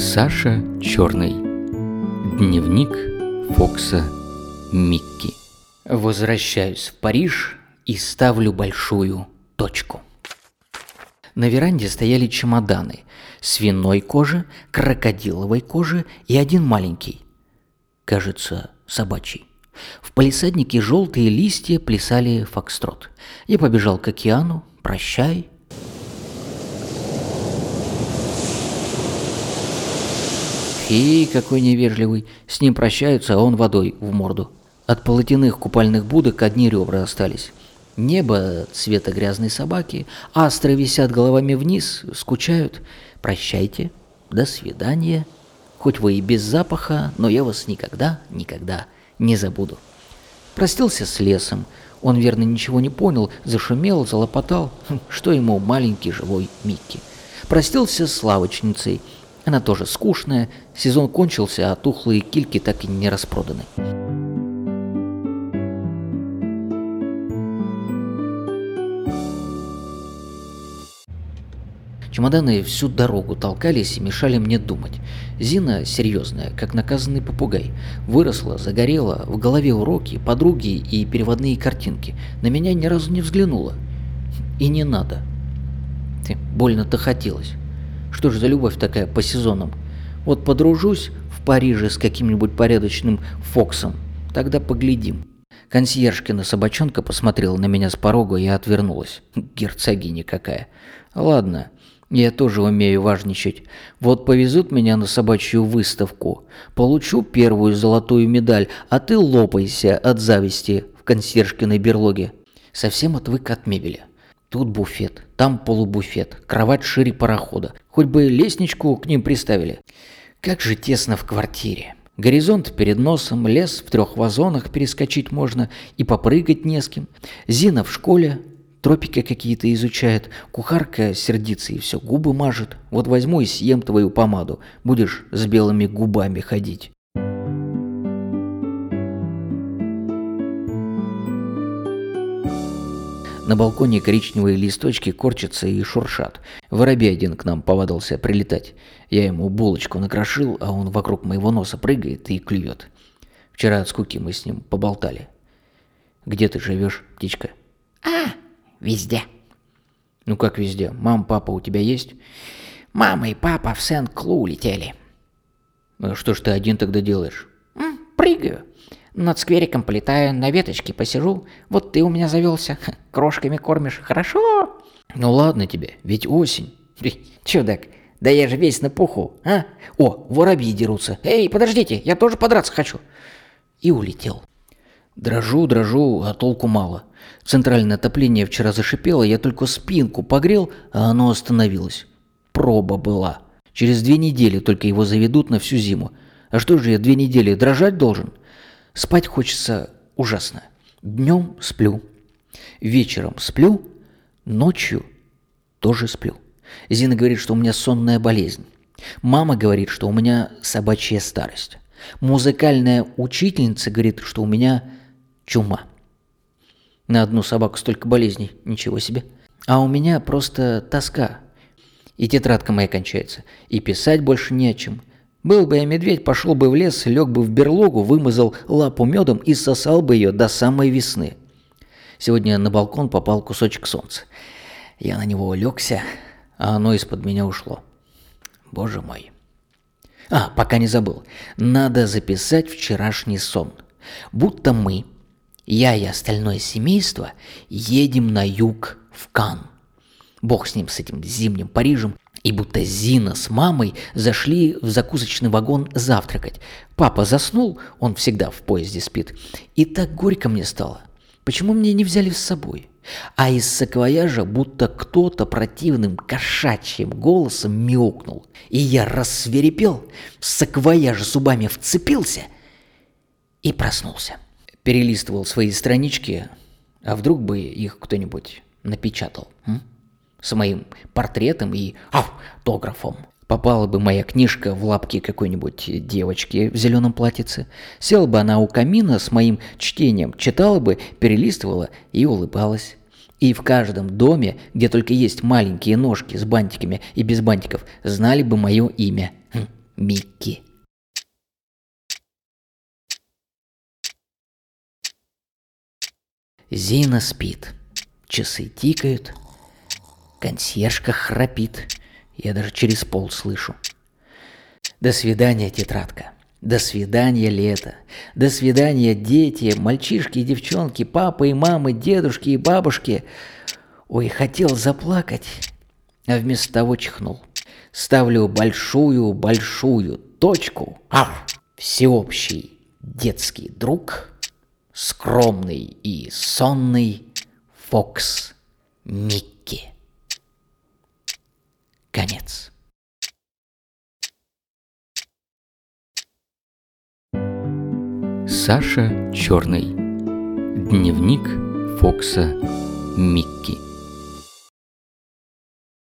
Саша Черный. Дневник Фокса Микки. Возвращаюсь в Париж и ставлю большую точку. На веранде стояли чемоданы свиной кожи, крокодиловой кожи и один маленький. Кажется, собачий. В палисаднике желтые листья плясали фокстрот. Я побежал к океану. Прощай. Фи, какой невежливый. С ним прощаются, а он водой в морду. От полотяных купальных будок одни ребра остались. Небо цвета грязной собаки, астры висят головами вниз, скучают. Прощайте, до свидания. Хоть вы и без запаха, но я вас никогда, никогда не забуду. Простился с лесом. Он, верно, ничего не понял, зашумел, залопотал. Хм, что ему маленький живой Микки. Простился с лавочницей. Она тоже скучная. Сезон кончился, а тухлые кильки так и не распроданы. Чемоданы всю дорогу толкались и мешали мне думать. Зина, серьезная, как наказанный попугай, выросла, загорела, в голове уроки, подруги и переводные картинки. На меня ни разу не взглянула. И не надо. Ты, больно-то хотелось. Что же за любовь такая по сезонам? Вот подружусь в Париже с каким-нибудь порядочным Фоксом, тогда поглядим. Консьержкина собачонка посмотрела на меня с порога и отвернулась. Герцогиня какая. Ладно, я тоже умею важничать. Вот повезут меня на собачью выставку. Получу первую золотую медаль, а ты лопайся от зависти в консьержкиной берлоге. Совсем отвык от мебели. Тут буфет, там полубуфет, кровать шире парохода. Хоть бы лестничку к ним приставили. Как же тесно в квартире. Горизонт перед носом, лес в трех вазонах перескочить можно и попрыгать не с кем. Зина в школе, тропики какие-то изучает, кухарка сердится и все, губы мажет. Вот возьму и съем твою помаду, будешь с белыми губами ходить. На балконе коричневые листочки корчатся и шуршат. Воробей один к нам повадался прилетать. Я ему булочку накрошил, а он вокруг моего носа прыгает и клюет. Вчера от скуки мы с ним поболтали. «Где ты живешь, птичка?» «А, везде». «Ну как везде? Мам, папа у тебя есть?» «Мама и папа в Сент-Клу улетели». «А что ж ты один тогда делаешь?» «Прыгаю. Над сквериком полетаю, на веточке посижу. Вот ты у меня завелся. Крошками кормишь. Хорошо?» «Ну ладно тебе, ведь осень». «Чудак, да я же весь на пуху, а? О, воробьи дерутся. Эй, подождите, я тоже подраться хочу». И улетел. Дрожу, дрожу, а толку мало. Центральное отопление вчера зашипело, я только спинку погрел, а оно остановилось. Проба была. Через две недели только его заведут на всю зиму. А что же я две недели дрожать должен? Спать хочется ужасно. Днем сплю. Вечером сплю. Ночью тоже сплю. Зина говорит, что у меня сонная болезнь. Мама говорит, что у меня собачья старость. Музыкальная учительница говорит, что у меня чума. На одну собаку столько болезней, ничего себе. А у меня просто тоска. И тетрадка моя кончается. И писать больше не о чем. Был бы я медведь, пошел бы в лес, лег бы в берлогу, вымазал лапу медом и сосал бы ее до самой весны. Сегодня на балкон попал кусочек солнца. Я на него улегся, а оно из-под меня ушло. Боже мой. А, пока не забыл. Надо записать вчерашний сон. Будто мы, я и остальное семейство, едем на юг в Кан. Бог с ним, с этим зимним Парижем. И будто Зина с мамой зашли в закусочный вагон завтракать. Папа заснул, он всегда в поезде спит. И так горько мне стало. Почему мне не взяли с собой? А из саквояжа будто кто-то противным кошачьим голосом мяукнул. И я рассверепел, в саквояж зубами вцепился и проснулся. Перелистывал свои странички, а вдруг бы их кто-нибудь напечатал. М? С моим портретом и автографом. Попала бы моя книжка в лапки какой-нибудь девочки в зеленом платьице. Села бы она у камина с моим чтением, читала бы, перелистывала и улыбалась. И в каждом доме, где только есть маленькие ножки с бантиками и без бантиков, знали бы мое имя. Хм, Микки. Зина спит. Часы тикают. Консьержка храпит. Я даже через пол слышу. До свидания, тетрадка. До свидания, лето. До свидания, дети, мальчишки и девчонки, папа и мамы, дедушки и бабушки. Ой, хотел заплакать, а вместо того чихнул. Ставлю большую-большую точку. Ав! Всеобщий детский друг, скромный и сонный Фокс Микки. Конец. Саша Черный. Дневник Фокса Микки.